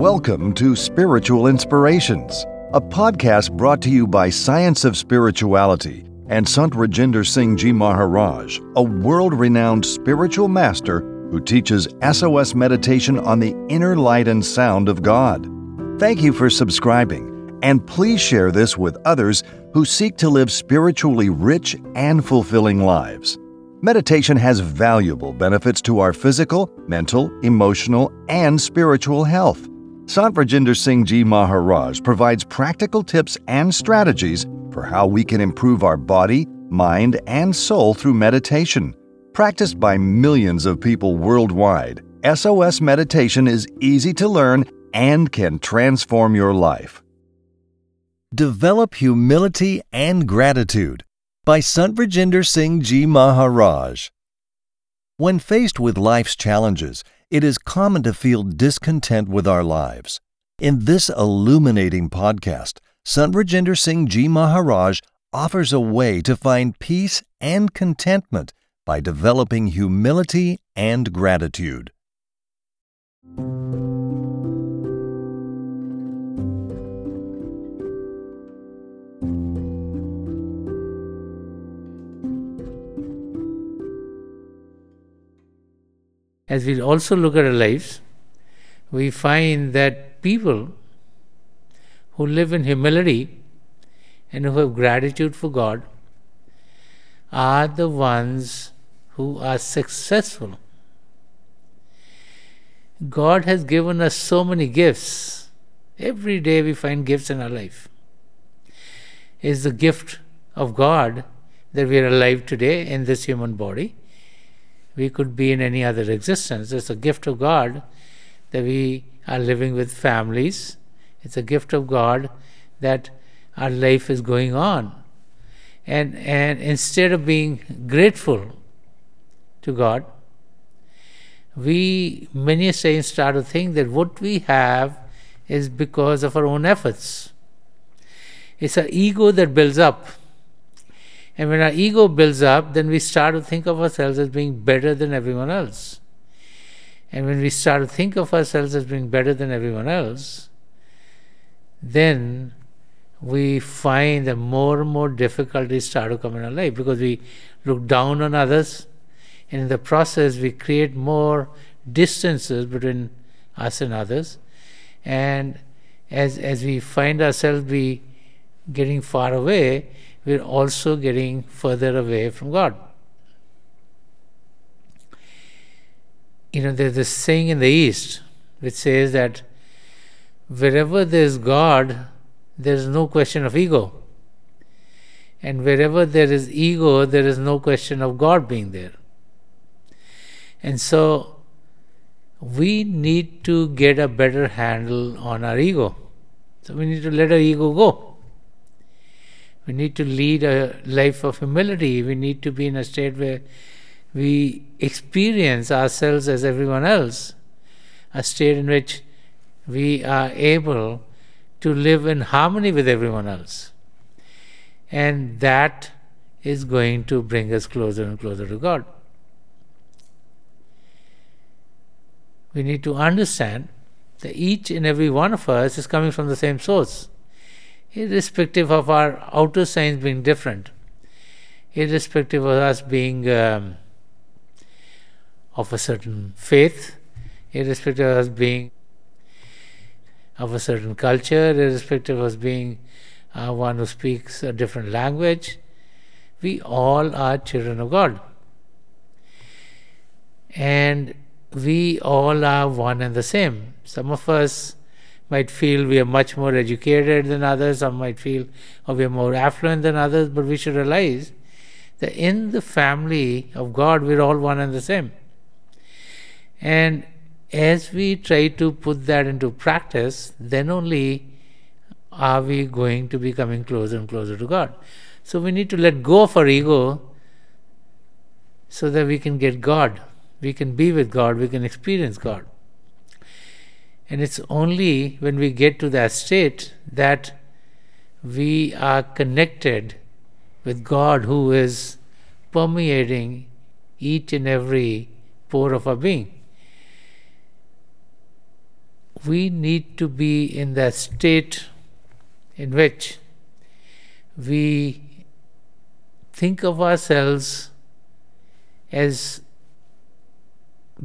Welcome to Spiritual Inspirations, a podcast brought to you by Science of Spirituality and Sant Rajinder Singh Ji Maharaj, a world renowned spiritual master who teaches SOS meditation on the inner light and sound of God. Thank you for subscribing, and please share this with others who seek to live spiritually rich and fulfilling lives. Meditation has valuable benefits to our physical, mental, emotional, and spiritual health. Sant Rajinder Singh Ji Maharaj provides practical tips and strategies for how we can improve our body, mind, and soul through meditation. Practiced by millions of people worldwide, SOS meditation is easy to learn and can transform your life. Develop humility and gratitude by Sant Rajinder Singh Ji Maharaj. When faced with life's challenges, it is common to feel discontent with our lives. In this illuminating podcast, Sant Singh Ji Maharaj offers a way to find peace and contentment by developing humility and gratitude. As we also look at our lives, we find that people who live in humility and who have gratitude for God are the ones who are successful. God has given us so many gifts. Every day we find gifts in our life. It's the gift of God that we are alive today in this human body we could be in any other existence. It's a gift of God that we are living with families. It's a gift of God that our life is going on. And, and instead of being grateful to God, we many saints, start to think that what we have is because of our own efforts. It's our ego that builds up and when our ego builds up, then we start to think of ourselves as being better than everyone else. And when we start to think of ourselves as being better than everyone else, then we find that more and more difficulties start to come in our life because we look down on others, and in the process, we create more distances between us and others. And as, as we find ourselves be getting far away, we're also getting further away from God. You know, there's this saying in the East which says that wherever there's God, there's no question of ego. And wherever there is ego, there is no question of God being there. And so we need to get a better handle on our ego. So we need to let our ego go. We need to lead a life of humility. We need to be in a state where we experience ourselves as everyone else, a state in which we are able to live in harmony with everyone else. And that is going to bring us closer and closer to God. We need to understand that each and every one of us is coming from the same source irrespective of our outer signs being different, irrespective of us being um, of a certain faith, irrespective of us being of a certain culture, irrespective of us being uh, one who speaks a different language, we all are children of God. And we all are one and the same. Some of us might feel we are much more educated than others, some might feel or we are more affluent than others, but we should realize that in the family of God we're all one and the same. And as we try to put that into practice, then only are we going to be coming closer and closer to God. So we need to let go of our ego so that we can get God. We can be with God, we can experience God. And it's only when we get to that state that we are connected with God who is permeating each and every pore of our being. we need to be in that state in which we think of ourselves as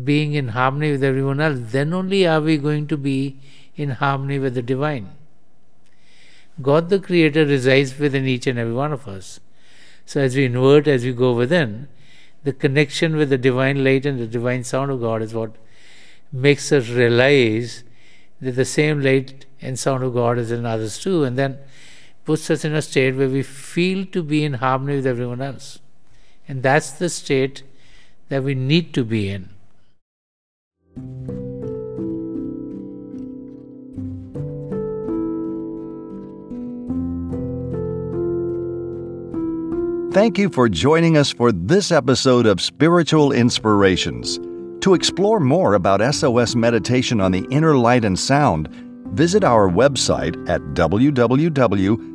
being in harmony with everyone else, then only are we going to be in harmony with the divine. God the Creator resides within each and every one of us. So as we invert, as we go within, the connection with the divine light and the divine sound of God is what makes us realize that the same light and sound of God is in others too, and then puts us in a state where we feel to be in harmony with everyone else. And that's the state that we need to be in. Thank you for joining us for this episode of Spiritual Inspirations. To explore more about SOS meditation on the inner light and sound, visit our website at www.sos.org.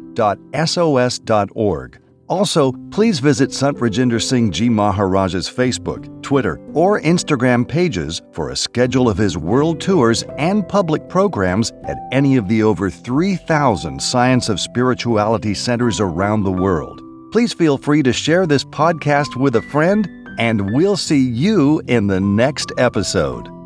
Also, please visit Sant Rajinder Singh Ji Maharaj's Facebook, Twitter, or Instagram pages for a schedule of his world tours and public programs at any of the over 3,000 Science of Spirituality centers around the world. Please feel free to share this podcast with a friend, and we'll see you in the next episode.